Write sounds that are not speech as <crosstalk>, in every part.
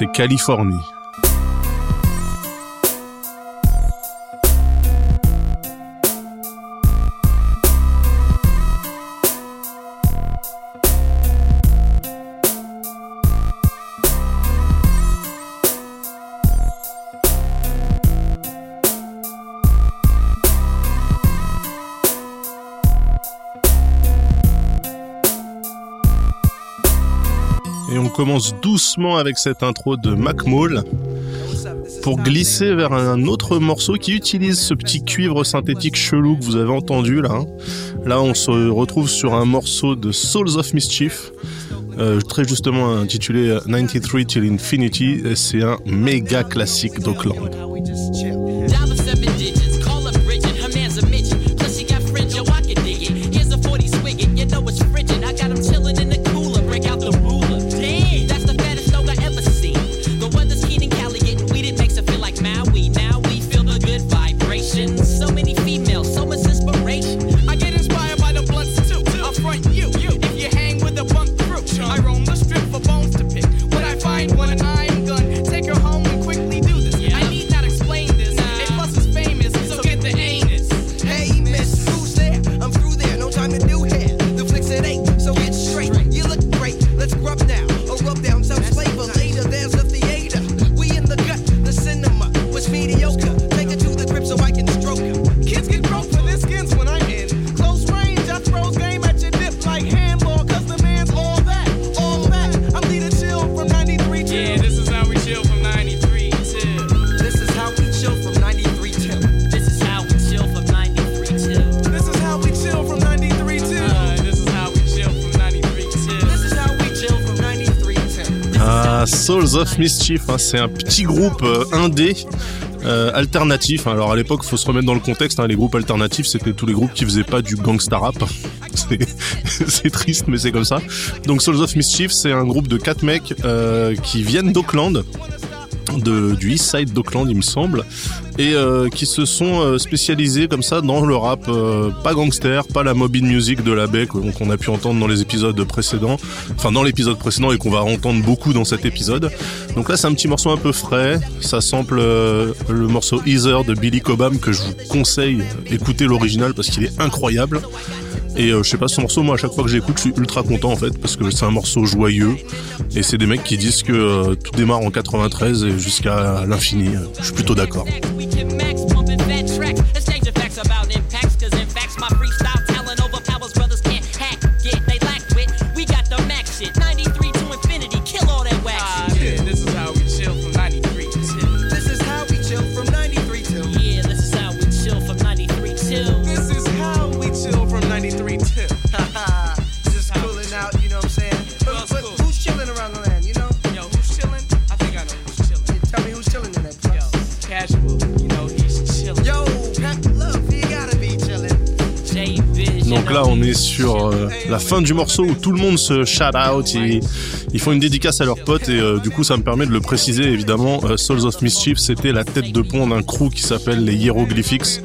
c'est Californie. Commence doucement avec cette intro de Mac Maul pour glisser vers un autre morceau qui utilise ce petit cuivre synthétique chelou que vous avez entendu là. Là, on se retrouve sur un morceau de Souls of Mischief, euh, très justement intitulé 93 Till Infinity. C'est un méga classique d'Oakland. Souls of Mischief, hein, c'est un petit groupe euh, indé. euh, alternatif. Alors à l'époque, faut se remettre dans le contexte. hein, les groupes alternatifs, c'était tous les groupes qui faisaient pas du gangsta rap. <laughs> <laughs> C'est- triste, mais c'est comme ça. Donc Souls of Mischief, c'est un groupe de quatre mecs euh, qui viennent d'Auckland, du East Side d'Auckland, il me semble, et euh, qui se sont euh, spécialisés comme ça dans le rap, euh, pas gangster, pas la mobile music de la baie qu'on a pu entendre dans les épisodes précédents, enfin dans l'épisode précédent et qu'on va entendre beaucoup dans cet épisode. Donc là, c'est un petit morceau un peu frais. Ça sample le morceau Ether de Billy Cobham que je vous conseille. Écoutez l'original parce qu'il est incroyable. Et euh, je sais pas, ce morceau, moi, à chaque fois que j'écoute, je suis ultra content en fait parce que c'est un morceau joyeux. Et c'est des mecs qui disent que euh, tout démarre en 93 et jusqu'à l'infini. Je suis plutôt d'accord. La fin du morceau où tout le monde se shout out. Ils, ils font une dédicace à leurs potes et euh, du coup, ça me permet de le préciser évidemment. euh, Souls of Mischief, c'était la tête de pont d'un crew qui s'appelle les Hieroglyphics,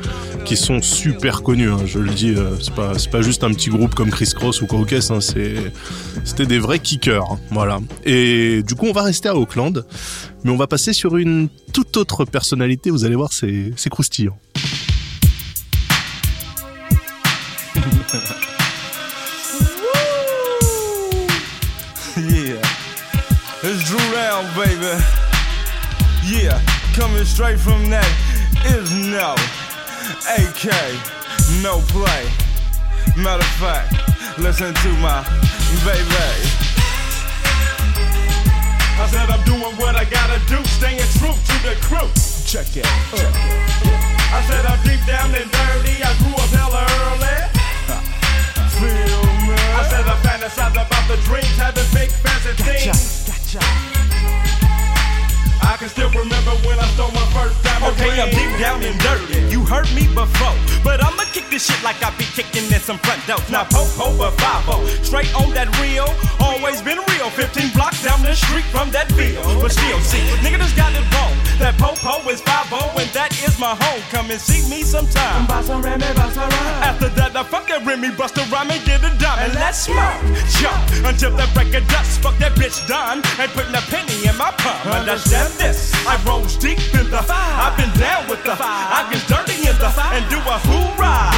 qui sont super connus. hein, je le dis, euh, c'est pas pas juste un petit groupe comme Chris Cross ou Caucus. Hein, c'est c'était des vrais kickers. hein, voilà. Et du coup, on va rester à Auckland, mais on va passer sur une toute autre personnalité. Vous allez voir, c'est c'est croustillant. Coming straight from that is no. AK, no play. Matter of fact, listen to my baby. I said I'm doing what I gotta do, staying true to the crew. Check it. Check it. I said I'm deep down and dirty. I grew up hella early. Feel me? I said I fantasize about the dreams, having big fancy things. Gotcha. I can still remember when I stole my first diamond Okay, I'm deep down and dirty. You heard me before, but I'ma kick this shit like I be kicking in some front doors. Now poke over 5 straight on that real. Always been real. 15 blocks down the street from that field. But still, see, nigga just got it wrong. That popo is 5 and that is my home. Come and see me sometime. After that, I fuck that Remy, bust a rhyme and get a dime. And let's smoke, jump until that break of dust. Fuck that bitch done. and putting a penny in my palm. Understand this? I rose deep in the. I've been down with the. I get dirty in the. And do a hoorah.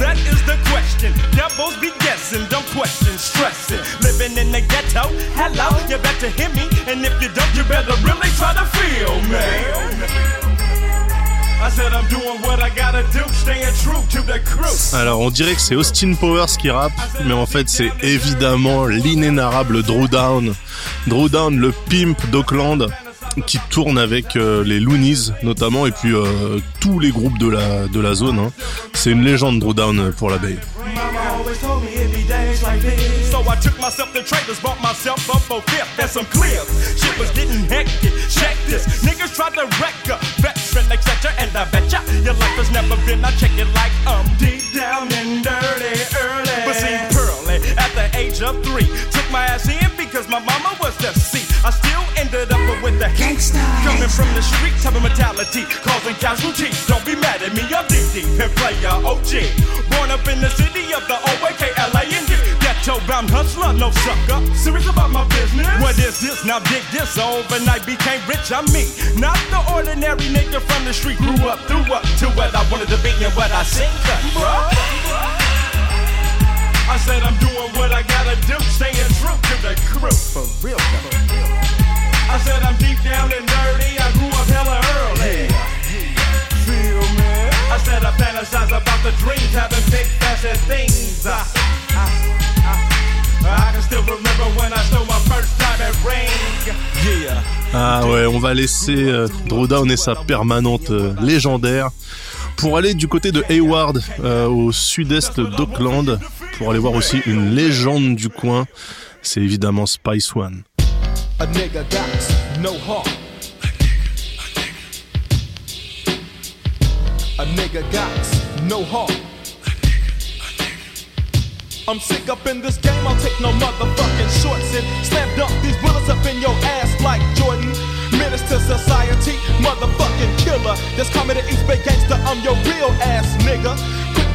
That is the question. Devils be guessing, dumb questions, stressing. Living in the ghetto. Hello, you better hear me. And if you don't, you better really try to feel me. Alors on dirait que c'est Austin Powers qui rappe, mais en fait c'est évidemment l'inénarrable Drew Down. Drew Down, le pimp d'Auckland, qui tourne avec euh, les Loonies notamment, et puis euh, tous les groupes de la, zone. hein. C'est une légende Drew Down pour la mama from the street type of mentality, causing casualties. Don't be mad at me, I'm deep and player OG. Born up in the city of the OAK, LAND. Ghetto bound hustler, no sucker. Serious about my business. What is this? Now dig this. Overnight became rich, I'm me. Not the ordinary nigga from the street. Grew up, threw up to what I wanted to be and what I seen. I said I'm doing what I gotta do, staying true to the crew. For real, I said I'm deep down and dirty. I grew up hella early. Feel me? I said I fantasize about the dreams, having big fashion things. I, I, I, I can still remember when I stole my first diamond ring. Yeah. Ah ouais, on va laisser euh, Drew Down et sa permanente euh, légendaire pour aller du côté de Hayward, euh, au sud-est d'Auckland, pour aller voir aussi une légende du coin. C'est évidemment Spice One. A nigga got no heart. A nigga got no heart. I'm sick up in this game, I'll take no motherfucking shorts and slam dunk these bullets up in your ass like Jordan. To society, motherfucking killer. Just call me the East Bay gangster, I'm your real ass nigga.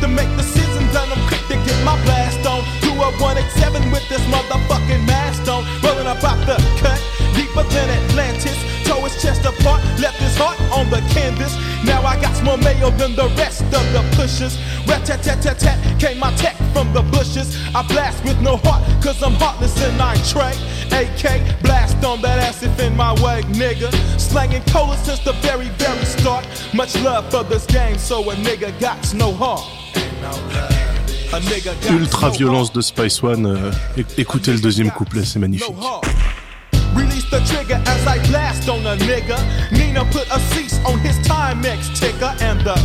To make decisions and I'm quick to get my blast on. Do a 187 with this motherfucking mask on. Rolling up out the cut, deeper than Atlantis. Toe his chest apart, left his heart on the canvas. Now I got more mayo than the rest of the pushers. Rat tat tat tat tat came my tech from the bushes. I blast with no heart, cause I'm heartless and I trade. AK, blast on that ass if in my way, nigga. Slanging cola since the very, very start. Much love for this game, so a nigga got no heart. Ultra violence de Spice One. euh, écoutez le deuxième couplet, c'est magnifique. Release the trigger as I blast on a nigga. Nina put a cease on his Timex ticker and the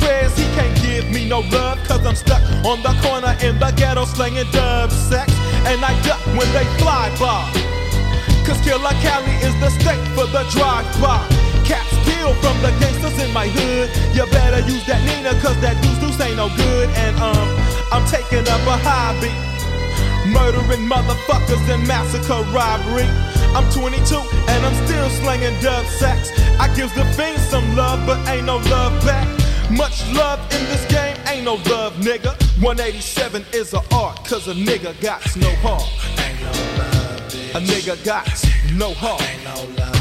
prayers he can't give me no love cause I'm stuck on the corner in the ghetto slinging dub sex and I duck when they fly by. Cause Killer Cali is the state for the drive-by. Caps peel from the gangsters in my hood. You better use that Nina cause that deuce deuce ain't no good. And um, I'm taking up a hobby. Murdering motherfuckers and massacre robbery. I'm 22 and I'm still slanging dub sacks. I gives the fiends some love, but ain't no love back. Much love in this game, ain't no love, nigga. 187 is a art, cause a nigga got no heart. No. Ain't no love, bitch. A nigga got no heart.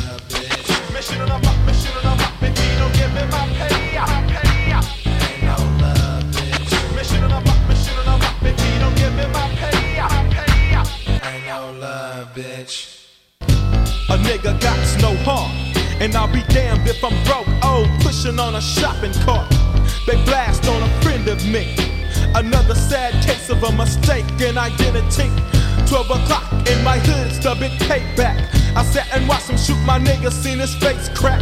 And I'll be damned if I'm broke, old, pushing on a shopping cart. They blast on a friend of me. Another sad case of a mistake in identity. 12 o'clock in my hood, stubbing payback. I sat and watched him shoot my nigga, seen his face crack.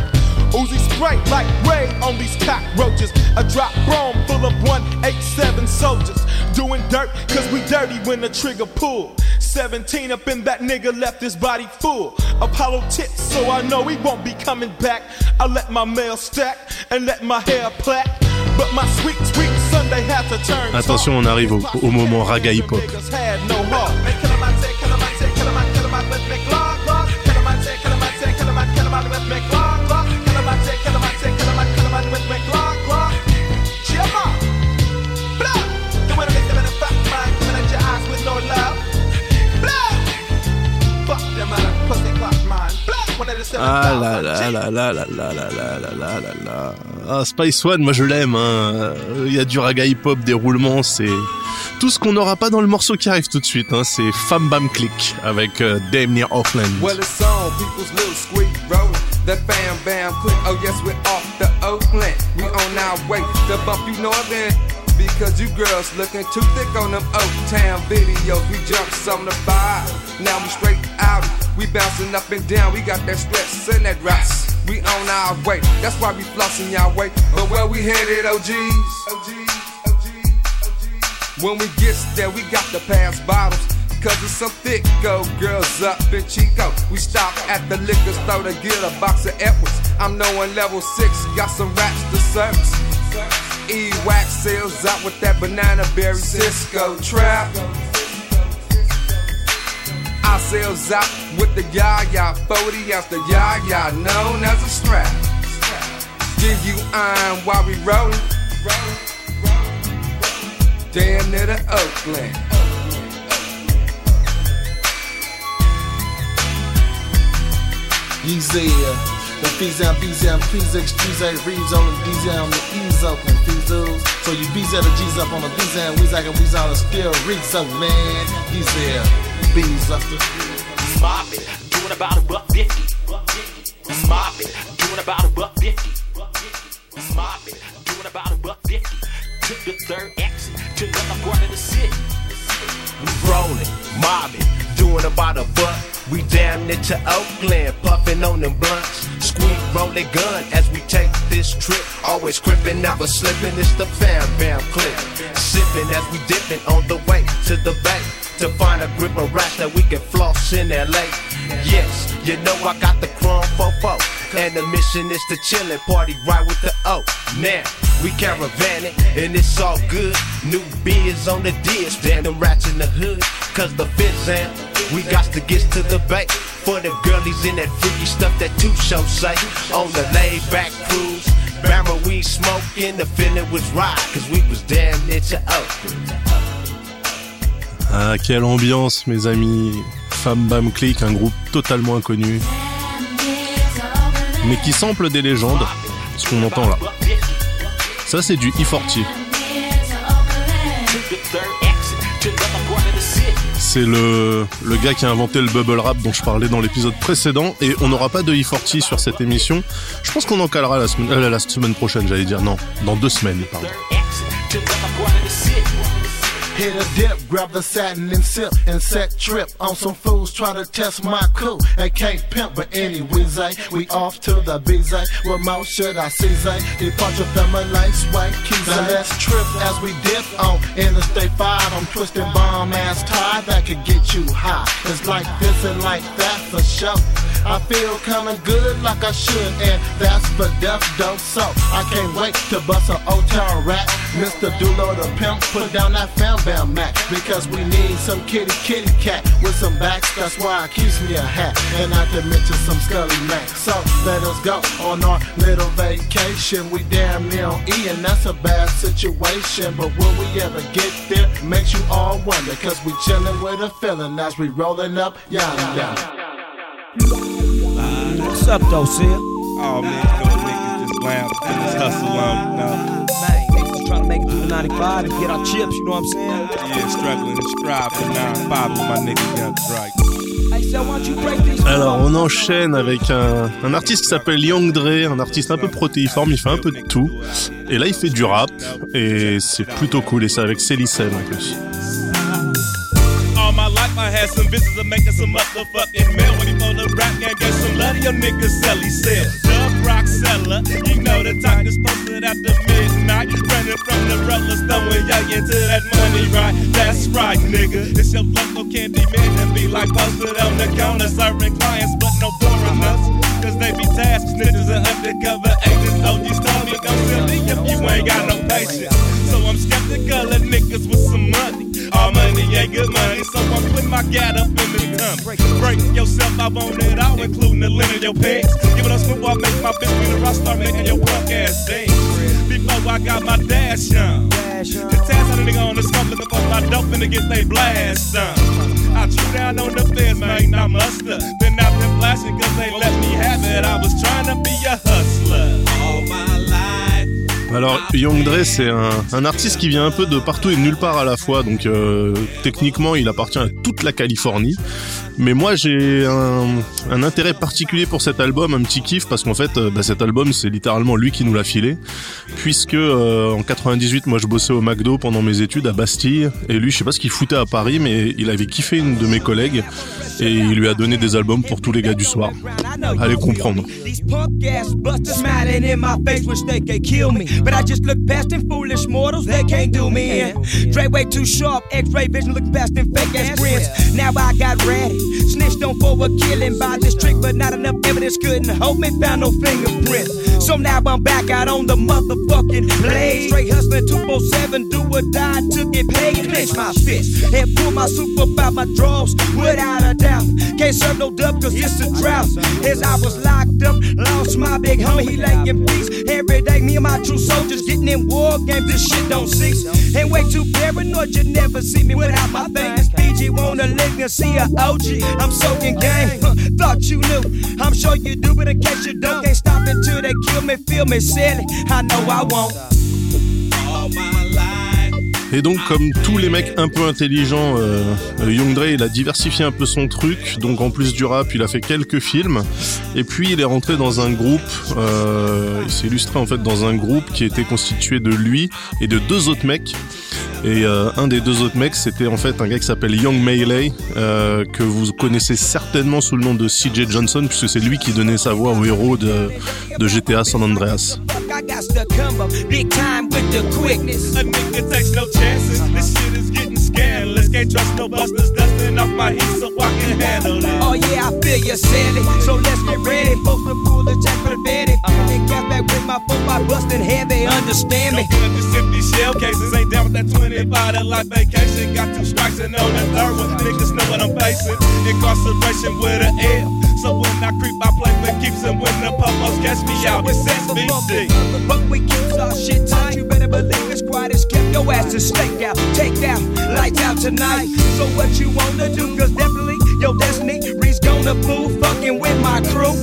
Uzi spray like Ray on these cockroaches. A drop bomb full of 187 soldiers. Doing dirt, cause we dirty when the trigger pull. 17 up in that nigga left his body full. Apollo tips, so I know he won't be coming back. I let my mail stack and let my hair plack. But my sweet, sweet Attention, on arrive au, au moment raga hip hop. Ah là là là là là là là là là là là là. Ah, Spice One, moi je l'aime. hein. Il y a du raga hip hop, des roulements, c'est tout ce qu'on n'aura pas dans le morceau qui arrive tout de suite. Hein. C'est Fam Bam Click avec euh, Damn Near Offland. Well, it's on, people's little squeak rolling. The bam bam click. Oh yes, we're off the Oakland. We on our way to bump you northern. Because you girls looking too thick on them Oak Town videos. We jump some to five. Now we straight out. We bouncing up and down. We got that stress and that rats. We on our way. That's why we flossing y'all way. But where we headed, OGs? OGs, OGs, OGs. When we get there, we got to pass bottles. Cause it's some thick go girls up in Chico. We stop at the liquor store to get a box of Edwards. I'm knowing level six, got some rats to service. E-wax sales out with that banana berry Cisco trap. Sales out with the Yaya 40 ounce, the Yaya known as a strap. Give you iron while we rollin'. Damn near the Oakland. Yeezy, the fees down, fees down, fees X, G's eight, reads on the D's down, the E's open, fees those. So you B's out the G's up on the B's down, we's like a we's on the still reads up, man. Yeezy, B's up the. Mop it, doing about a buck fifty. Mop it, doing about a buck fifty. Mop it, doing about a buck fifty. Took the third exit to the other part of the city. We rollin', mobbing, doing about a buck. We damn near to Oakland, Rollin' gun as we take this trip. Always crippin', never slippin'. It's the fam bam clip. Sippin' as we dippin' on the way to the bay. To find a grip of rats that we can floss in LA. Yes, you know I got the chrome fofo. And the mission is to chill and party right with the O. Now, we caravanning and it's all good. New beers on the dish, damn them rats in the hood. Cause the fifth and we got to get to the bay. For the girlies in that freaky stuff that two show say. On the laid back cruise. Bama we smoking, the feeling was right. Cause we was damn near to Oakland. Ah, quelle ambiance, mes amis. Fam Bam Click, un groupe totalement inconnu, mais qui sample des légendes. Ce qu'on entend là. Ça, c'est du E40. C'est le, gars qui a inventé le bubble rap dont je parlais dans l'épisode précédent. Et on n'aura pas de E40 sur cette émission. Je pense qu'on en calera la semaine, euh, la semaine prochaine, j'allais dire. Non, dans deux semaines, pardon. Hit a dip, grab the satin and sip and set trip on some fools try to test my cool and can't pimp. But anyways, eh, we off to the BZ. What more should I see? Zay? Departure family lights, white keys. Now let's trip as we dip on Interstate 5. I'm twisting bomb ass tie that could get you high. It's like this and like that for sure. I feel kinda good like I should, and that's for death dope. So I can't wait to bust an old town rap. Mr. Dulo the pimp, put down that fam bam Mac. Because we need some kitty kitty cat with some backs. That's why I keeps me a hat. And not to mention some Scully Mac. So let us go on our little vacation. We damn near on E, and that's a bad situation. But will we ever get there? Makes you all wonder. Cause we chillin' with a feeling as we rollin' up yonder. What's up, though, Sil? Oh man, those niggas just and just hustle on, you know. Man, niggas trying to make it through the 95 and get our chips, you know what I'm saying? Yeah, struggling and striving now. Five with my nigga Young Drake. Hey, so why don't you break these Alors, on enchaîne avec un, un artiste qui s'appelle Young Dre, un artiste un peu protéiforme, il fait un peu de tout. Et là, il fait du rap, et c'est plutôt cool, et c'est avec Célicène en plus. I had some business of making some motherfucking mail when he for the rap game gave some love. To your niggas sell he said Dub rock seller, you know the type that's posted after midnight. Running from the rollers throwing y'all into that money right? That's right nigga, it's your local candy man and be like posted on the corner serving clients but no so my gat up in the tummy. Break yourself, I want it all, including the lint in your pants. Give it a scoop, I make my bitch when the rock start making your punk ass dance. Before I got my dash on. The task on a nigga on the scope looking for my dope and to get they blast on. I drew down on the feds, man, I muster. Been out there flashing cause they let me have it. I was trying to be a hustler. Alors Young Dre c'est un, un artiste qui vient un peu de partout et de nulle part à la fois. Donc euh, techniquement il appartient à toute la Californie. Mais moi j'ai un, un intérêt particulier pour cet album un petit kiff parce qu'en fait euh, bah, cet album c'est littéralement lui qui nous l'a filé. Puisque euh, en 98 moi je bossais au McDo pendant mes études à Bastille. Et lui je sais pas ce qu'il foutait à Paris mais il avait kiffé une de mes collègues. Et il lui a donné des albums pour tous les gars du soir. Allez comprendre These punk ass busters smiling in my face, wish they could kill me. But I just look past them foolish mortals, they can't do me in. Dre way too sharp, X-ray vision, looking past them fake ass grins. Now I got ready, snitched on for a killing by this trick, but not enough evidence couldn't hold me, found no fingerprints. So now I'm back out on the motherfucking blade. Straight hustling 247, do or die, took it paid, clench my fist, and pull my up out my drawers without a doubt. Can't serve no dub cause it's a drought. As I was locked up, lost my big homie, he lay in peace. Every day, me and my true soldiers getting in war games, this shit don't cease. Ain't way too paranoid, you never see me without my things. Fiji wanna lick and see a OG. I'm soaking game, <laughs> thought you knew. I'm sure you do, but in case you don't, can't stop until they kill me, feel me, silly. I know I won't. All my life. Et donc, comme tous les mecs un peu intelligents, euh, euh, Young Dre, il a diversifié un peu son truc. Donc, en plus du rap, il a fait quelques films. Et puis, il est rentré dans un groupe. Euh, il s'est illustré en fait dans un groupe qui était constitué de lui et de deux autres mecs. Et euh, un des deux autres mecs, c'était en fait un gars qui s'appelle Young Melee, euh, que vous connaissez certainement sous le nom de CJ Johnson, puisque c'est lui qui donnait sa voix au héros de, de GTA San Andreas. I got to come up big time with the quickness. A nigga takes no chances. This shit is getting scandalous. Can't trust no busters dusting off my so I can handle it. Oh yeah, I feel you, Sandy. So let's get ready. Folks to pull the jack for the Betty. And got back with my foot by busting heavy. Understand No me? good, just empty shell cases. Ain't down with that 25 that life vacation. Got two strikes and on the third one. Niggas know what I'm facing. Incarceration with an L. So when I creep, I play for keeps. And when the popos catch me out, it's SBC. But we keep our shit tight. You better believe it's quiet as kept. Your ass is staked out, take down, lights out tonight. So what you wanna do? Cause definitely your destiny. Reese gonna fool fucking with my crew.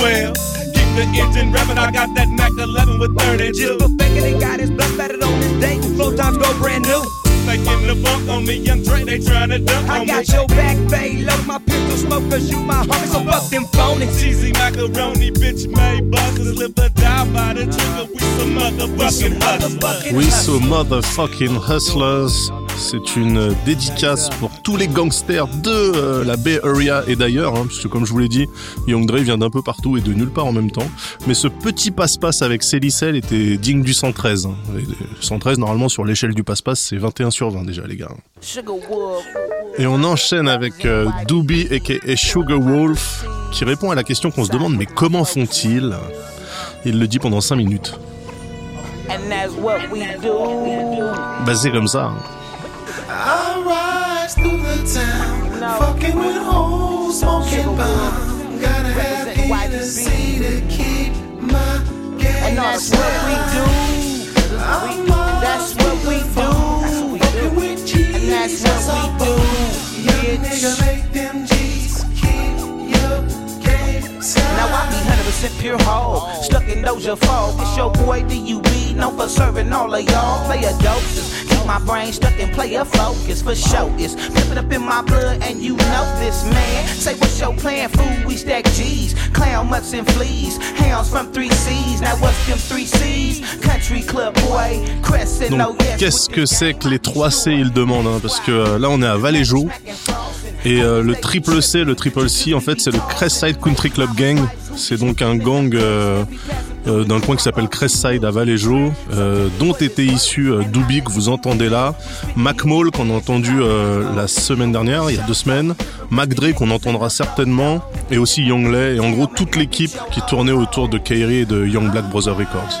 Well, keep the engine revving. I got that Mac 11 with 32. Just for faking they got his blood battered on this day. Flow times go brand new. Making the funk on me, young Dre, they tryna dunk I on got your back, babe. Load my pistol smoke cause you my homie. So fuck them phonies. Cheesy macaroni, bitch made buzzers. Live or die by the trigger. We some motherfucking hustlers. We So Motherfucking Hustlers. C'est une dédicace pour tous les gangsters de euh, la Bay Area et d'ailleurs, hein, parce que comme je vous l'ai dit, Young Dre vient d'un peu partout et de nulle part en même temps. Mais ce petit passe-passe avec Célicel était digne du 113. hein. Et le 113, normalement, sur l'échelle du passe-passe, c'est 21 sur 20 déjà, les gars. Et on enchaîne avec euh, Doobie aka Sugar Wolf, qui répond à la question qu'on se demande, mais comment font-ils? Il le dit pendant 5 minutes. Bah c'est comme ça. hein. I rise through the town, fucking with hoes, smoking bomb. Gotta have Hennessy to keep my gas. And that's what we do. I'm That's what we do. fucking with G's. And that's what we do. Young nigga, make them G's keep your game Now I be 100% pure whole, stuck in Doja Fall. It's your boy DUB, known for serving all of y'all. Player doses, keep my brain stuck in player focus for show. It's flipping up in my blood, and you know this man. Say what's your plan, fool? We stack G's, clown mutts and fleas, hounds from three C's. Now what's them three C's? Country club boy, Crescent, Donc, qu'est-ce que c'est que les 3 C, il demande hein, Parce que euh, là, on est à Valéjo. Et euh, le triple C, le triple C, en fait, c'est le Crestside Country Club Gang. C'est donc un gang euh, euh, d'un coin qui s'appelle Crestside à Valéjo, euh, dont était issu euh, Doobie que vous entendez là, Mac Maul qu'on a entendu euh, la semaine dernière, il y a deux semaines, Mac Dre qu'on entendra certainement, et aussi Young Lay, et en gros toute l'équipe qui tournait autour de Kairi et de Young Black Brother Records.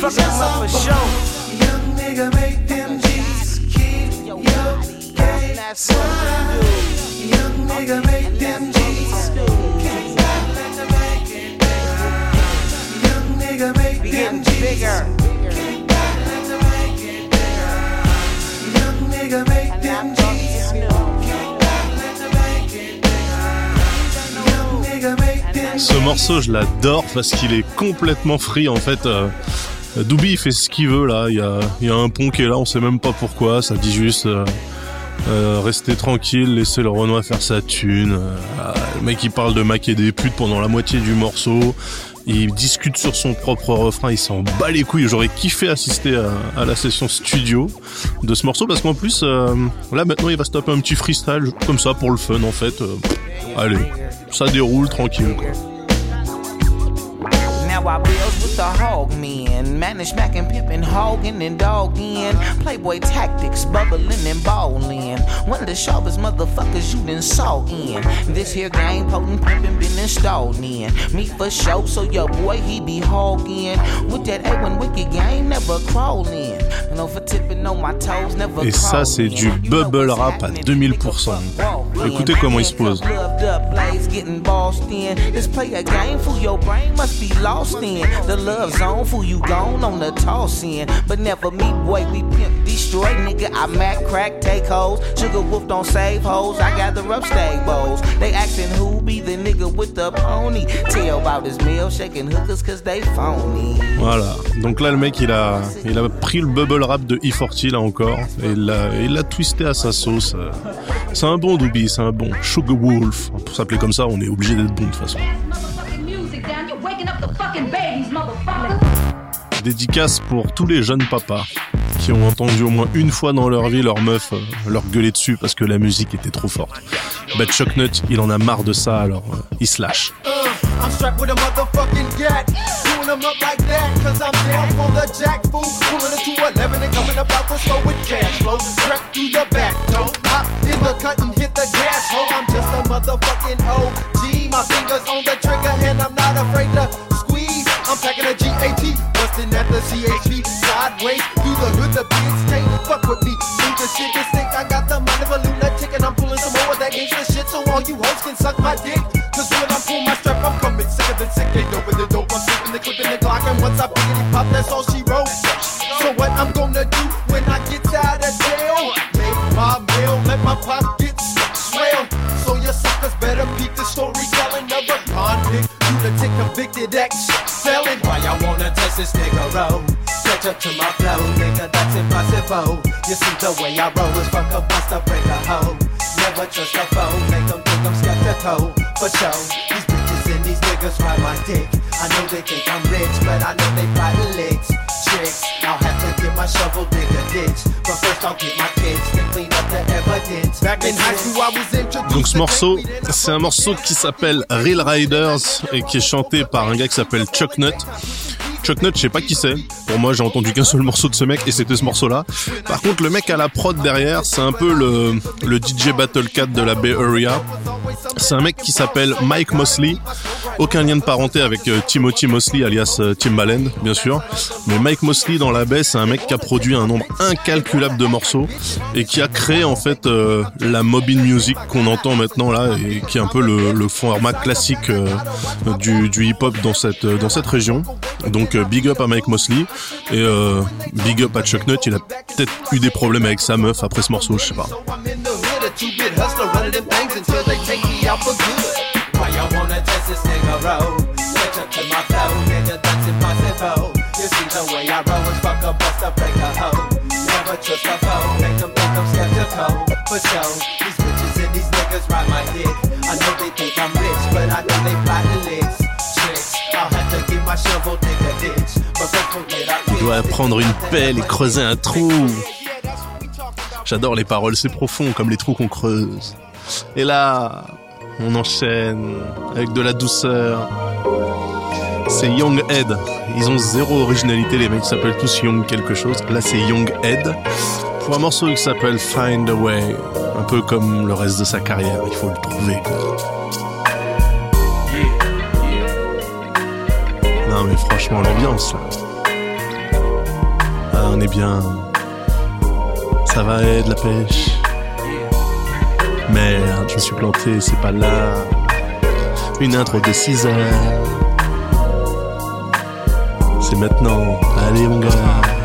Fuck them up for sure. Young nigga make them G's keep Yo, your and game that's what we do. Young nigga make them G's King back, let the make it bigger. Young nigga make We them getting G's bigger. King back, let the make it bigger. Young nigga make And them that's what G's we do. King back, let the make it bigger. Young nigga make them Ce morceau, je l'adore parce qu'il est complètement free en fait. euh, Doobie il fait ce qu'il veut là. Il y a, il y a un pont qui est là, on sait même pas pourquoi. Ça dit juste euh, euh, restez tranquille, laissez le Renoir faire sa thune. Euh, le mec il parle de maquer des putes pendant la moitié du morceau. Il discute sur son propre refrain, il s'en bat les couilles. J'aurais kiffé assister à, à la session studio de ce morceau parce qu'en plus, euh, là maintenant il va se taper un petit freestyle comme ça pour le fun en fait. Euh, allez, ça déroule tranquille quoi. Now I bills with the hog men. Manage Mac and Pippin, hogging and dogging. Playboy tactics, bubbling and balling. One of the sharpest motherfuckers you done saw in. This here game potent pimpin' been installed in. Me for show, so your boy he be hogging. With that A1 wicked game, never crawling. Et ça, c'est du bubble rap à happening, 2000%. Écoutez comment il se pose. Nigga. I mac, crack, take hoes. Sugar don't save hoes. I gather up. They asking who be the nigga with the pony. Tell about his meal, shaking hookers cause they phony. Voilà. Donc là, le mec, il a, il a pris le bubble rap de E40 là encore et il l'a, twisté à sa sauce. C'est un bon Doobie, c'est un bon Sugar Wolf. Pour s'appeler comme ça, on est obligé d'être bon de toute façon. Dédicace pour tous les jeunes papas qui ont entendu au moins une fois dans leur vie leur meuf euh, leur gueuler dessus parce que la musique était trop forte. Bah Chuck Nut, il en a marre de ça alors euh, il se lâche. I'm strapped with a motherfucking gat. Doing them up like that, cause I'm down for the jack food. Pulling it to 11 and coming up about the slow with cash flow. Strapped through the back door. Hop in the cut and hit the gas. Oh, I'm just a motherfucking OG. My fingers on the trigger and I'm not afraid to squeeze. I'm packing a GAT, busting at the CHP. Sideways through the hood, the pigs can't fuck with me. Need the shit to stick. I got the mind of that gangsta shit. So all you hoes can suck my dick. Cause when I pull my strap, I'm coming sicker than sick. They know the dope, I'm sipping the clip in the Glock. And once I biggity pop, that's all she wrote. So what I'm gonna do when I get out of jail? Make my mail, let my pockets swell. So your suckers better peep the storytelling of a convict, lunatic, convicted ex felon. Why y'all wanna test this nigga roll? Catch up to my flow, nigga, that's impossible. You see the way I roll is fuck a bust, break a hoe. Trust a foe, make them think I'm skeptical. For sure, these bitches and these niggas ride my dick. I know they think I'm rich, but I know they fighting licks. Tricks, I'll have to get my shovel, dig a ditch. But first I'll get my kids to clean up the evidence. Back in high school, I was introduced Donc ce morceau, c'est un morceau qui s'appelle Real Riders et qui est chanté par un gars qui s'appelle Chuck Nut. Chuck Nut, je sais pas qui c'est. Pour moi, j'ai entendu qu'un seul morceau de ce mec et c'était ce morceau-là. Par contre, le mec à la prod derrière, c'est un peu le, le DJ Battle Cat de la Bay Area. C'est un mec qui s'appelle Mike Mosley. Aucun lien de parenté avec euh, Timothy Mosley alias euh, Timbaland, bien sûr. Mais Mike Mosley dans la baie, c'est un mec qui a produit un nombre incalculable de morceaux et qui a créé en fait euh, la mobile music qu'on entend maintenant là et qui est un peu le, le format classique du, du hip-hop dans cette dans cette région. Donc big up à Mike Mosley et euh, big up à Chuck Nut. Il a peut-être eu des problèmes avec sa meuf après ce morceau, je sais pas. Il doit prendre une pelle et creuser un trou. J'adore les paroles, c'est profond comme les trous qu'on creuse. Et là, on enchaîne avec de la douceur. C'est Young Ed. Ils ont zéro originalité, les mecs s'appellent tous Young quelque chose. Là, c'est Young Ed. Pour un morceau qui s'appelle Find a Way, un peu comme le reste de sa carrière, il faut le trouver quoi. Mais franchement l'ambiance là. Ah, on est bien. Ça va être de la pêche. Merde, je me suis planté, c'est pas là. Une intro de 6 heures. C'est maintenant. Allez mon gars.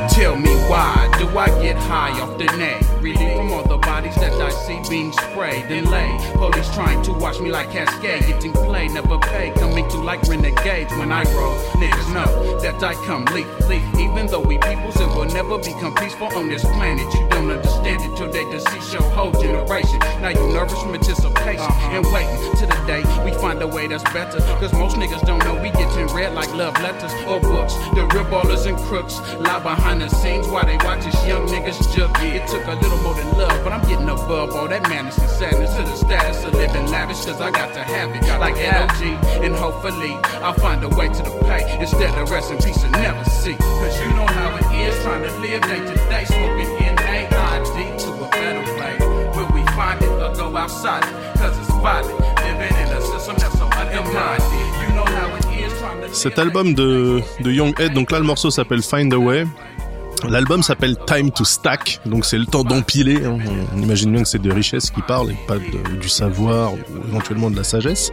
Tell me why do I get high off the neck? From all the bodies that I see being sprayed and laid. Police trying to watch me like Cascade, getting played, never paid. Coming through like renegades when I roll. Niggas know that I come leak, leak. Even though we peoples it will never become peaceful on this planet. You don't understand it till they decease your whole generation. Now you nervous from anticipation uh-huh. and waiting to the day we find a way that's better. Cause most niggas don't know we getting read like love letters or books. The real ballers and crooks lie behind the scenes while they watch us young niggas jug. It took a little more than love, but I'm getting above all that madness and sadness to the status of living lavish. Cause I got to have it like LOG. And hopefully I'll find a way to the pay instead of rest in peace and never see. Cause you know how it is trying to live day to day, smoking NAID to a better way. We find it or go outside it, cause it's violent. Living in a system that's so undermined. You know how it is trying to Cet album de, de Young Head, donc là le morceau s'appelle Find a Way. L'album s'appelle Time to Stack, donc c'est le temps d'empiler. hein. On imagine bien que c'est de richesse qui parle et pas du savoir ou éventuellement de la sagesse.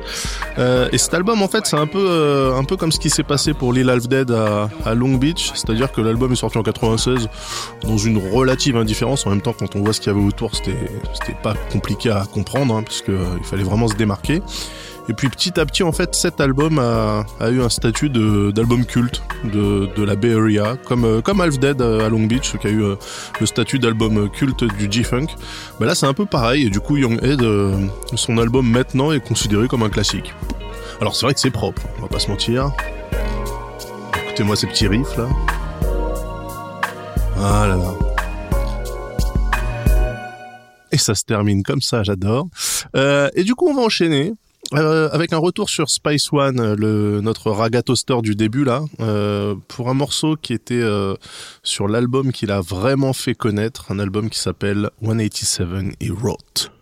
Euh, et cet album, en fait, c'est un peu, euh, un peu comme ce qui s'est passé pour Lil Half Dead à, à Long Beach, c'est-à-dire que l'album est sorti en 96 dans une relative indifférence. En même temps, quand on voit ce qu'il y avait autour, c'était, c'était pas compliqué à comprendre, hein, puisque euh, il fallait vraiment se démarquer. Et puis petit à petit, en fait, cet album a, a eu un statut d'album culte de, de la Bay Area, comme, euh, comme Half Dead euh, à Long Beach, qui a eu euh, le statut d'album culte du G-Funk. Bah là, c'est un peu pareil, et du coup, Young Head, son album maintenant est considéré comme un classique. Alors c'est vrai que c'est propre, on va pas se mentir. Écoutez-moi ces petits riffs là. Ah là là. Et ça se termine comme ça, j'adore. Euh, et du coup, on va enchaîner euh, avec un retour sur Spice One, le notre raga toaster du début là, euh, pour un morceau qui était euh, sur l'album qu'il a vraiment fait connaître, un album qui s'appelle 187 He Wrote.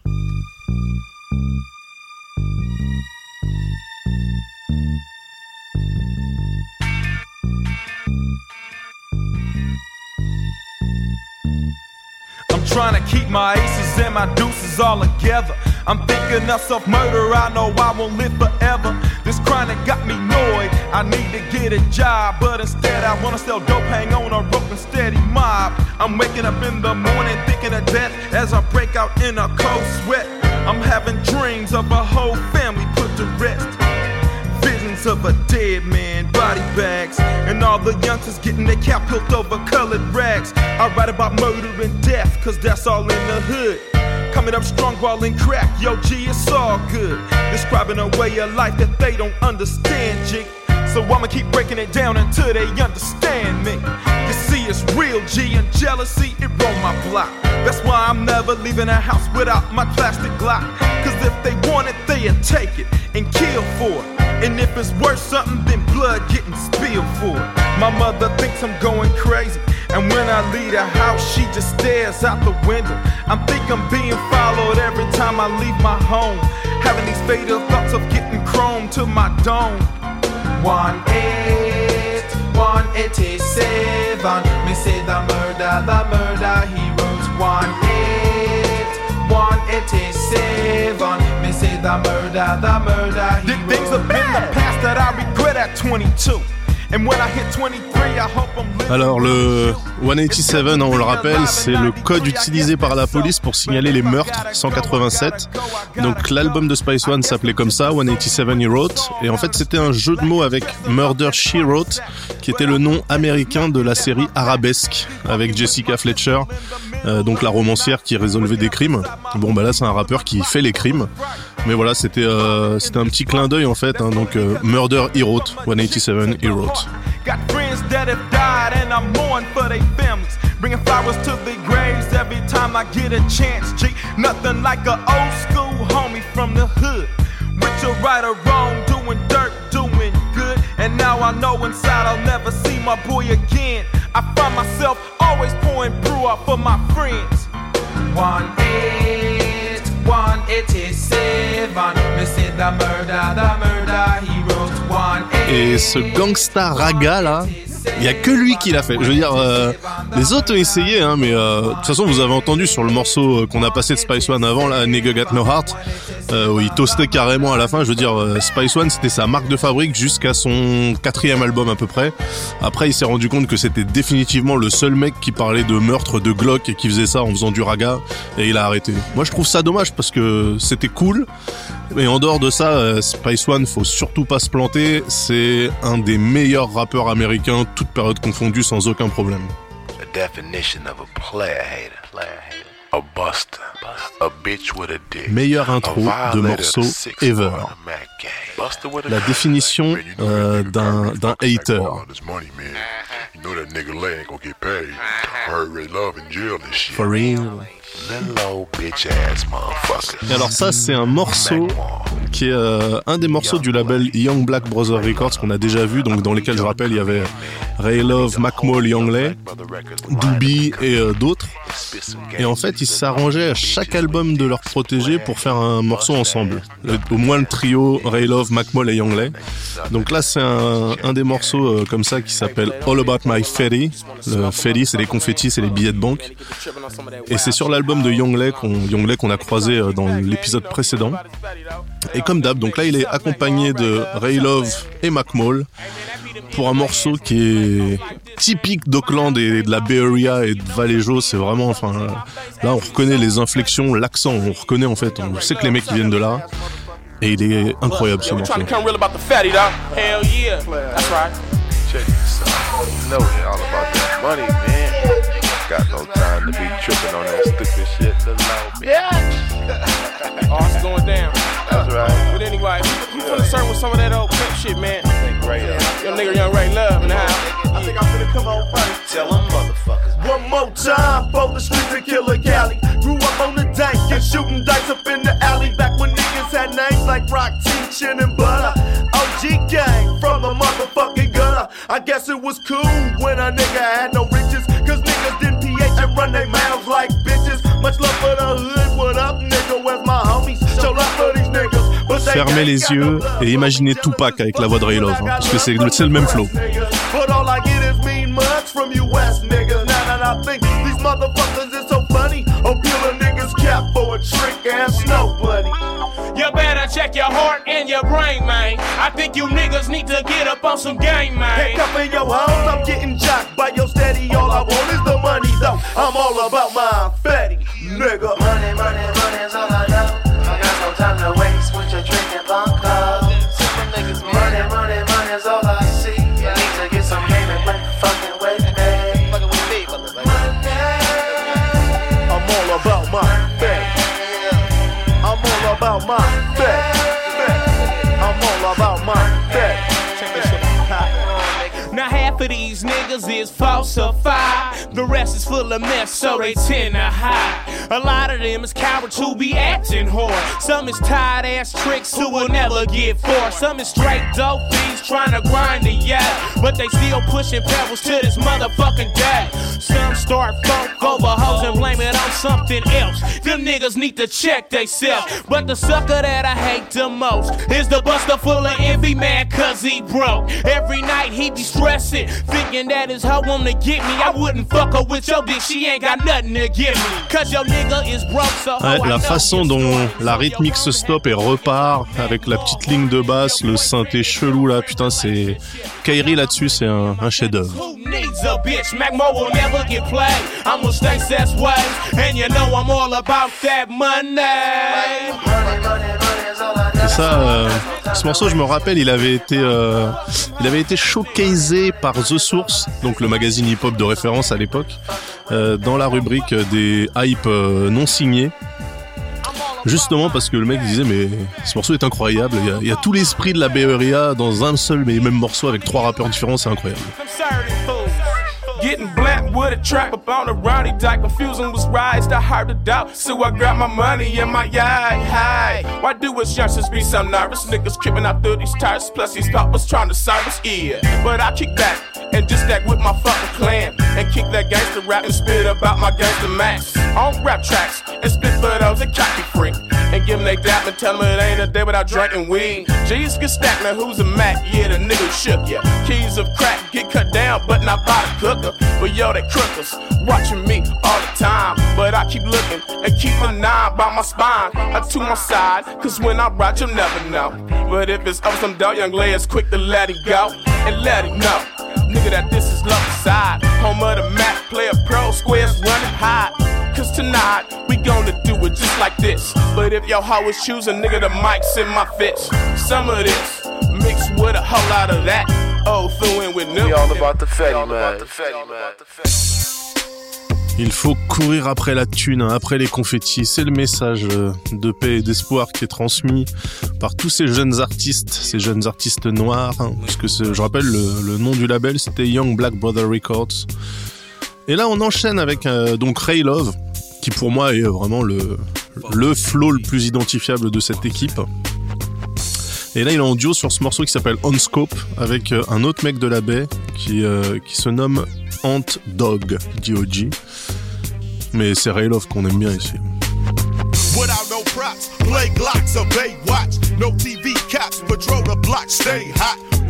I'm trying to keep my aces and my deuces all together. I'm thinking of self murder, I know I won't live forever. This chronic got me annoyed. I need to get a job, but instead I wanna sell dope, hang on a rope and steady mob. I'm waking up in the morning thinking of death as I break out in a cold sweat. I'm having dreams of a whole family put to rest. Visions of a dead man, body bags, and all the youngsters getting their cap peeled over colored rags. I write about murder and death, cause that's all in the hood. Coming up strong, balling crack, yo G, it's all good. Describing a way of life that they don't understand, G. So I'ma keep breaking it down until they understand me. You see, it's real G and jealousy, it roll my block. That's why I'm never leaving a house without my plastic Glock. Cause if they want it, they'll take it and kill for it. And if it's worth something, then blood getting spilled for it. My mother thinks I'm going crazy. And when I leave the house, she just stares out the window. I think I'm being followed every time I leave my home. Having these fatal thoughts of getting chrome to my dome. One eight, one eighty-seven. Me say the murder, the murder he wrote. One eight, one eighty-seven. Me say the murder, the murder he wrote. Things have been the past that I regret at 22. And when I hit 23, I hope I'm living. Alors le 187, hein, on le rappelle, c'est le code utilisé par la police pour signaler les meurtres 187. Donc l'album de Spice One s'appelait comme ça, 187 He Wrote. Et en fait c'était un jeu de mots avec Murder She Wrote, qui était le nom américain de la série Arabesque avec Jessica Fletcher, euh, donc la romancière qui résolvait des crimes. Bon bah là c'est un rappeur qui fait les crimes. Mais voilà, c'était euh, c'était un petit clin d'œil en fait. hein, donc euh, Murder He Wrote, 187 He Wrote. Got friends that have died and I mourn for their families. Bringing flowers to their graves every time I get a chance. G, nothing like a old school homie from the hood. Went to right or wrong, doing dirt, doing good. And now I know inside I'll never see my boy again. I find myself always pouring brew up for my friends. One eight, Et ce gangsta raga là, il y a que lui qui l'a fait. Je veux dire, euh, les autres ont essayé, hein, mais euh, de toute façon vous avez entendu sur le morceau euh, qu'on a passé de Spice One avant, là, Nigga Got No Heart, où il toastait carrément à la fin. Je veux dire, Spice One c'était sa marque de fabrique jusqu'à son quatrième album à peu près. Après il s'est rendu compte que c'était définitivement le seul mec qui parlait de meurtre, de Glock et qui faisait ça en faisant du raga, et il a arrêté. Moi je trouve ça dommage parce que c'était cool. Mais en dehors de ça, Spice One, faut surtout pas se planter. C'est un des meilleurs rappeurs américains, toute période confondue, sans aucun problème. The definition of a player hater. A buster. A bitch with a dick. Meilleure intro A de morceau ever. La définition euh, d'un d'un hater. For real. Et alors ça, c'est un morceau qui est euh, un des morceaux du label Young Black Brother Records qu'on a déjà vu, donc dans lesquels je rappelle il y avait Ray Love, Mackmall, Young Lay, Doobie et euh, d'autres. Et en fait, ils s'arrangeaient à chaque album de leur protégé pour faire un morceau ensemble. Le- au moins le trio Ray Love, Mackmall et Young Lay. Donc là, c'est un, des morceaux euh, comme ça qui s'appelle All About My Fetty. Le Fetty, c'est les confettis, c'est les billets de banque. Et c'est sur l'album de Young Lay qu'on a croisé euh, dans l'épisode précédent. Et comme d'hab, donc là il est accompagné de Ray Love et Mackmall pour un morceau qui est typique d'Auckland et de la Bay Area et de Vallejo. C'est vraiment, enfin, là on reconnaît les inflexions, l'accent, on reconnaît en fait, on sait que les mecs viennent de là. Et il est incroyable ce Yeah, morceau. trying to come real about the fatty, dog. Hell yeah. That's right. Check this out. You know they all about that money, man. Got no time to be tripping on that stupid shit, little old bitch. Oh, it's <laughs> going down. That's right. But anyway, you finna serve with some of that old pimp shit, man. Ray Yo, nigga, young Ray Love in the house. I think I'm finna come on first. Tell them motherfuckers. One more time for the streets of Killer Cali. Grew up on the dank and shooting dice up in the alley. Back when niggas had names like Rock Teachin and Butter. OG gang from the motherfucking gutter. I guess it was cool when a nigga had no riches. Cause niggas didn't PH and run their mouths like bitches. Much love for the hood. Fermez les yeux et imaginez Tupac avec la voix de Ray Love, hein, parce que c'est le, c'est le même flow. But all I get is mean mugs from you West niggas. Now that I think these motherfuckers is so funny, I'll peel a nigga's cap for a trick ass snow bunny. You better check your heart and your brain, man. I think you niggas need to get up on some game, man. Handcuffing your hoes, I'm getting jocked by your steady. All I want is the money, though. I'm all about my fatty, nigga. Is falsified. The rest is full of mess, so they tend to hide. A lot of them is cowards who be acting hard. Some is tired ass tricks who will never get for. Some is straight dope fiends trying to grind the yeah. But they still pushing pebbles to this motherfucking day. Some start funk over hoes and blame it on something else. Them niggas need to check theyself. But the sucker that I hate the most is the buster full of envy, man, cause he broke. Every night he be stressing, thinking that his hoe wanna get me. I wouldn't fuck her with your bitch, she ain't got nothing to give me. Cause your nigga is broke, so Ouais, la façon dont la rythmique se stoppe et repart avec la petite ligne de basse, le synthé chelou là, putain, c'est Kairi là-dessus, c'est un, un chef-d'œuvre. Et ça, euh, ce morceau, je me rappelle, il avait été, euh, showcasé par The Source, donc le magazine hip-hop de référence à l'époque, euh, dans la rubrique des hype euh, non signés. Justement parce que le mec disait mais ce morceau est incroyable, il y a, tout l'esprit de la Bay Area dans un seul mais même morceau avec trois rappeurs différents, c'est incroyable. With a trap up on the Ronnie Dyke. Confusion was raised, I heard the doubt. So I grabbed my money in my yard. Hi. Why do us youngsters be so nervous? Niggas creeping out through these tires. Plus, these was trying to service. Yeah. But I kick back and just stack with my fucking clan. And kick that gangster rap and spit about my gangster max. On rap tracks and spit for those that copy freak. And give them they dap and tell them it ain't a day without drinking weed. G's get stacked, now who's a Mac? Yeah, the nigga shook ya. Keys of crack get cut down, but not by the cooker. But yo, they crookers watching me all the time. But I keep looking and keep my nine by my spine. I to my side, cause when I ride, you'll never know. But if it's up some dough, young layers quick to let it go and let it know. Nigga, that this is love side. Home of the Mac, player pro, squares running hot. Cause tonight, we gonna do it just like this. But if your heart is choosing, nigga, the mic's in my fist. Some of this, mixed with a whole lot of that. Oh, through in with new. We all about the Fetty, man. Il faut courir après la thune, hein, après les confettis. C'est le message euh, de paix et d'espoir qui est transmis par tous ces jeunes artistes, ces jeunes artistes noirs. hein, puisque je rappelle, le, le nom du label, c'était Young Black Brother Records. Et là, on enchaîne avec euh, donc Ray Love, qui pour moi est vraiment le, le flow le plus identifiable de cette équipe. Et là, il est en duo sur ce morceau qui s'appelle On Scope avec euh, un autre mec de la baie qui, euh, qui se nomme Ant Dog, D.O.G. Mais c'est Ray qu'on aime bien ici.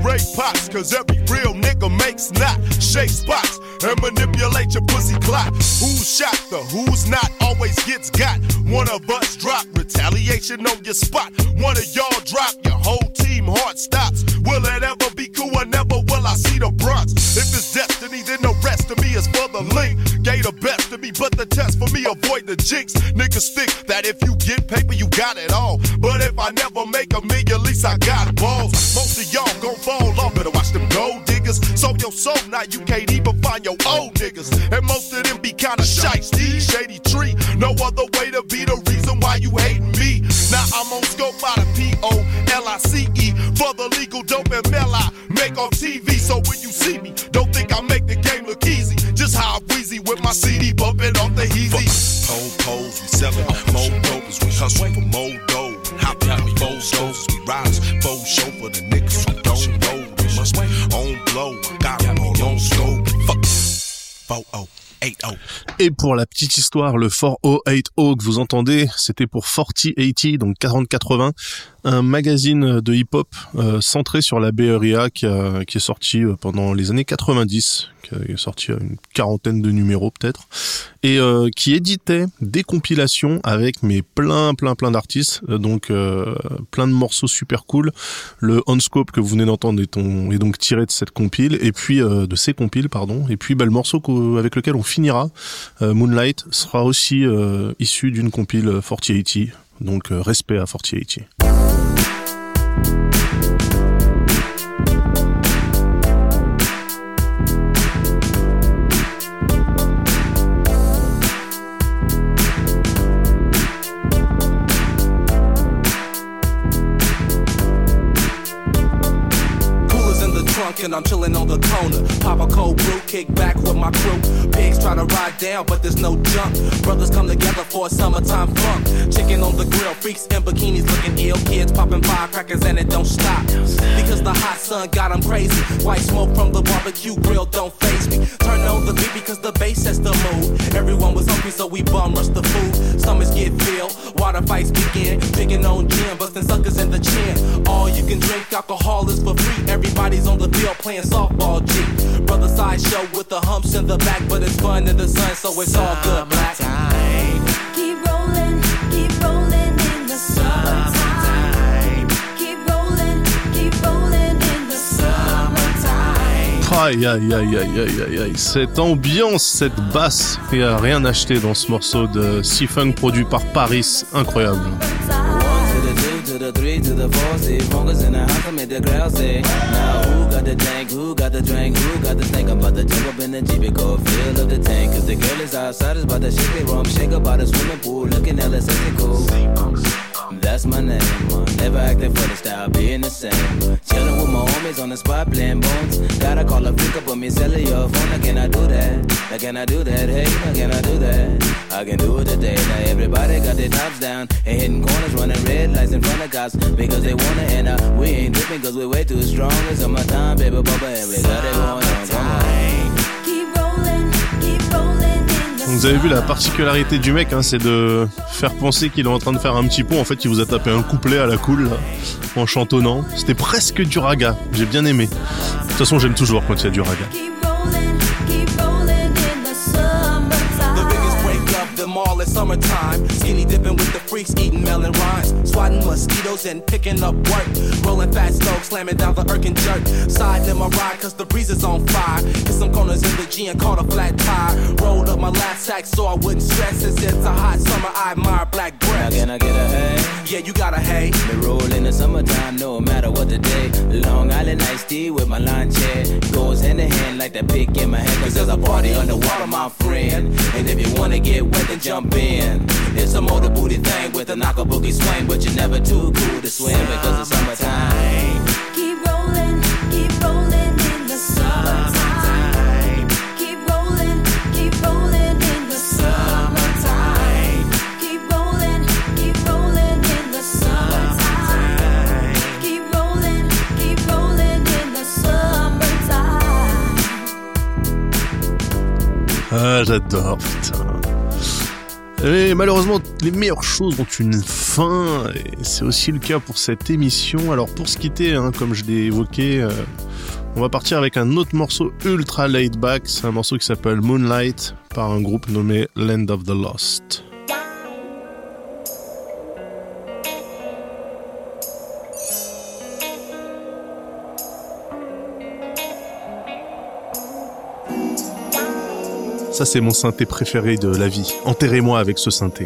Ray pops, cause every real nigga makes not shake spots and manipulate your pussy clock. Who's shot, the who's not always gets got. One of us drop retaliation on your spot. One of y'all drop, your whole team heart stops. Will it ever be cool or never will I see the Bronx? If it's destiny, then the rest of me is for the link. Gave the best to me, but the test for me avoid the jinx. Niggas think that if you get paper, you got it all. But if I never make a million, at least I got balls. Most of y'all gon' fall off, better watch them gold diggers. So your soul, now you can't even find your old niggas. And most of them be kinda shiesty, shady tree. No other way to be the reason why you hating me. Now I'm on scope by the P O L I C my CD bumping off the heezy. Pole poles, we sellin' more dope as we hustle for more dough. Hop in the four stores as we rise. Full show for the niggas who don't know. We must on blow. Got 'em all on scope. Fuck. 4080. Et pour la petite histoire, le 4080 que vous entendez, c'était pour 4080, donc 4080, un magazine de hip-hop euh, centré sur la Area qui, a- qui est sorti euh, pendant les années 90, qui est sorti une quarantaine de numéros peut-être, et euh, qui éditait des compilations avec mais plein plein plein d'artistes, donc plein de morceaux super cool. Le Onscope que vous venez d'entendre est, on- donc tiré de cette compile, et puis de ces compiles pardon, et puis bah, le morceau avec lequel on finira, Moonlight, sera aussi issu d'une compile 4080. Donc euh, respect à 4080. And I'm chilling on the corner. Pop a cold brew, kick back with my crew. Pigs try to ride down, but there's no jump. Brothers come together for a summertime funk. Chicken on the grill, freaks in bikinis looking ill. Kids popping firecrackers and it don't stop. Because the hot sun got 'em crazy. White smoke from the barbecue grill don't phase me. Turn on the beat because the bass sets the mood. Everyone was hungry, so we bum rush the food. Stomachs get filled, water fights begin. Drinking on gin, busting suckers in the chin. All you can drink alcohol is for free. Everybody's on the field playing softball G. Brother side show with the humps in the back, but it's fun in the sun, so it's all good. Black. Keep rolling, keep rolling in the summertime. Keep rolling, keep rolling in the summertime. Aïe aïe aïe aïe aïe aïe aïe, cette ambiance, cette basse, et à rien acheter dans ce morceau de C-Funk produit par Paris, incroyable. Got the tank, who got the drink, who got the snake? I'm about to jump up in the Jeep and go fill up the tank. Cause the girl is outside, is about to shake the rum, shake about the swimming pool, looking hella sexy cool. That's my name, never acting for the style, being the same. Chillin' with my homies on the spot playing bones. Gotta call a freak up on me, sell your phone. Can I do that? Can I do that? Hey, can I do that? I can do it today. Now everybody got their tops down and hitting corners, running red lights in front of cops because they wanna. And uh, we ain't dipping cause we way too strong. It's on my time, baby, bubba, and we got it going on. Come on. Vous avez vu la particularité du mec, hein, c'est de faire penser qu'il est en train de faire un petit pont. En fait, il vous a tapé un couplet à la cool là, en chantonnant. C'était presque du raga. J'ai bien aimé. De toute façon, j'aime toujours quand il y a du raga. Keep rolling, keep rolling in the summertime. The biggest break of them all is summertime. Skinny dipping with the freaks, eating melon rhymes. Swatting mosquitoes and picking up work. Rolling fast stove, slamming down the irk and jerk. Side in my ride, cause the breeze is on fire. Hit some corners in the G and caught a flat tire. Rolled up my last sack so I wouldn't stress. Since it's a hot summer, I admire black Now breath. can I get a hey? Yeah, you got a hay. Me roll in the summertime, no matter what the day. Long Island iced tea with my lunch head. Goes hand in hand like that pick in my hand. Cause there's a party underwater, my friend. And if you wanna get wet, then jump in. It's a motor booty thing with a knock a boogie swing. But you're never too cool to swim because it's summertime. Keep rolling, keep rolling in the summertime. Keep rolling, keep rolling in the summertime. Keep rolling, keep rolling in the summertime. Keep rolling, keep rolling in the summertime. Ah, j'adore, putain. Et malheureusement, les meilleures choses ont une fin, et c'est aussi le cas pour cette émission. Alors pour se quitter, hein, comme je l'ai évoqué, euh, on va partir avec un autre morceau ultra laid back. C'est un morceau qui s'appelle Moonlight par un groupe nommé Land of the Lost. Ça, c'est mon synthé préféré de la vie. Enterrez-moi avec ce synthé.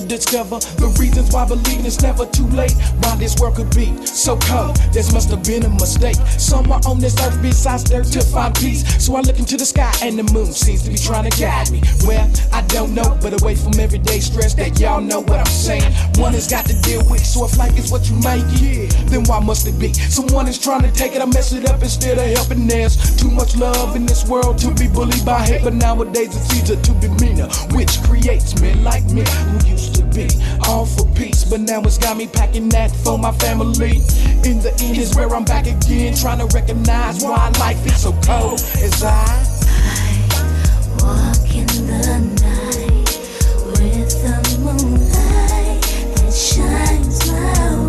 To discover the reasons why believing it's never too late. Why this world could be so cold, this must have been a mistake. Somewhere on this earth besides there to find peace. So I look into the sky and the moon seems to be trying to guide me. Well, I don't know, but away from everyday stress that y'all know what I'm saying. One has got to deal with, so if life is what you make it, then why must it be? Someone is trying to take it, I mess it up instead of helping. There's too much love in this world to be bullied by hate, but nowadays it's easier to be meaner, which creates men like me who used to be all for peace, but now it's got me packing that for my family. In the end is where I'm back again, trying to recognize why life is so cold as I. Walk in the night with the moonlight that shines my way.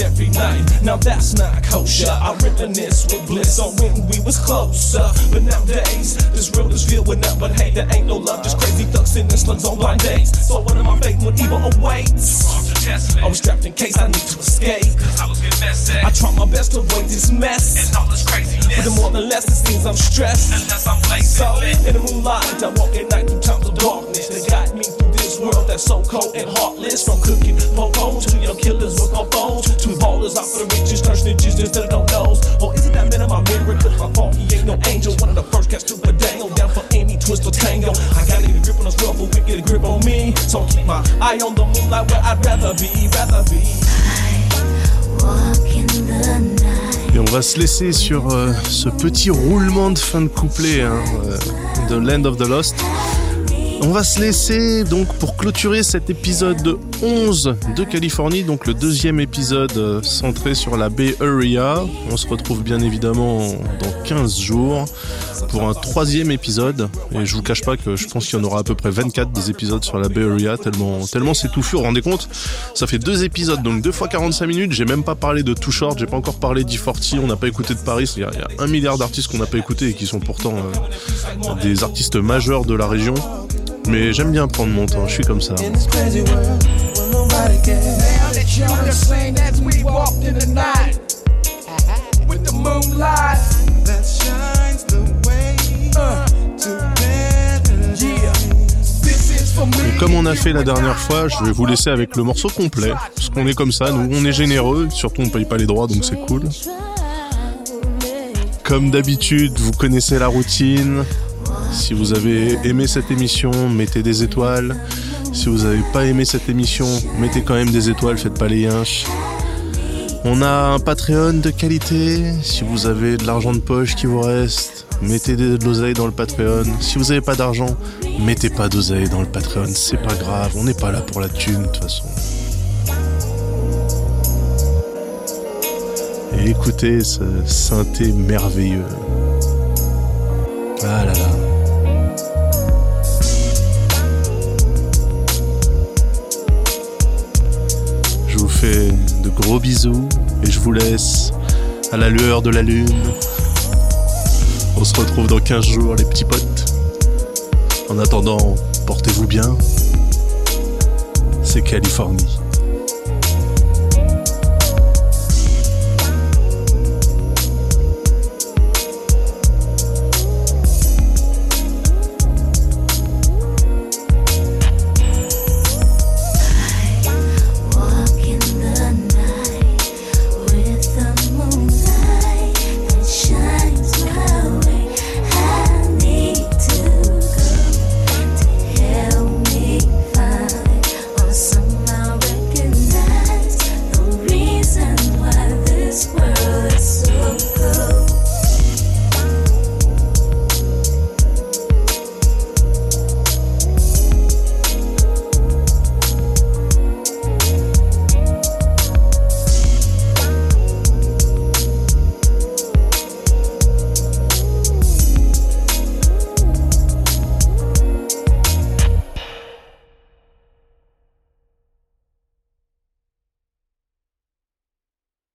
Every night, now that's not kosher. I reminisce with bliss on when we was closer. But nowadays, this world is filled with nothing but hate. There ain't no love, just crazy thugs and slugs on blind days. So one of my faith when evil awaits. I was trapped in case I need to escape. I I try my best to avoid this mess. And all this craziness. But the more than less it seems I'm stressed. Unless I'm so in the moonlight, I walk at night through times of darkness. That's so cold and heartless. From cooking popos to young killers with on phones. To ballers out for the riches, turn snitches instead of no nose. Or is it that man in my mirror? Cause my fault, he ain't no angel. One of the first cats to put down, down for any twist or tango. I gotta get a grip on world, but we get a grip on me. So keep my eye on the moonlight where I'd rather be, rather be. Walk in the night. Et on va se laisser sur euh, ce petit roulement de fin de couplet hein, euh, de Land of the Lost. On va se laisser donc pour clôturer cet épisode 11 de Californie, donc le deuxième épisode euh, centré sur la Bay Area. On se retrouve bien évidemment dans 15 jours pour un troisième épisode. Et je vous cache pas que je pense qu'il y en aura à peu près 24 des épisodes sur la Bay Area, tellement, tellement c'est touffu. Vous vous rendez compte? Ça fait deux épisodes, donc deux fois 45 minutes. J'ai même pas parlé de Too Short, j'ai pas encore parlé d'E40, on n'a pas écouté de Paris. Il y, a, un milliard d'artistes qu'on n'a pas écouté et qui sont pourtant euh, des artistes majeurs de la région. Mais j'aime bien prendre mon temps, je suis comme ça. For me. Et comme on a fait la dernière fois, je vais vous laisser avec le morceau complet. Parce qu'on est comme ça, nous, on est généreux. Surtout, on paye pas les droits, donc c'est cool. Comme d'habitude, vous connaissez la routine. Si vous avez aimé cette émission, mettez des étoiles. Si vous n'avez pas aimé cette émission, mettez quand même des étoiles, faites pas les yinches. On a un Patreon de qualité. Si vous avez de l'argent de poche qui vous reste, mettez de l'oseille dans le Patreon. Si vous n'avez pas d'argent, mettez pas d'oseille dans le Patreon. C'est pas grave, on n'est pas là pour la thune de toute façon. Et écoutez ce synthé merveilleux. Je vous fais de gros bisous et je vous laisse à la lueur de la lune. On se retrouve dans 15 jours les petits potes. En attendant, portez-vous bien. C'est Californie.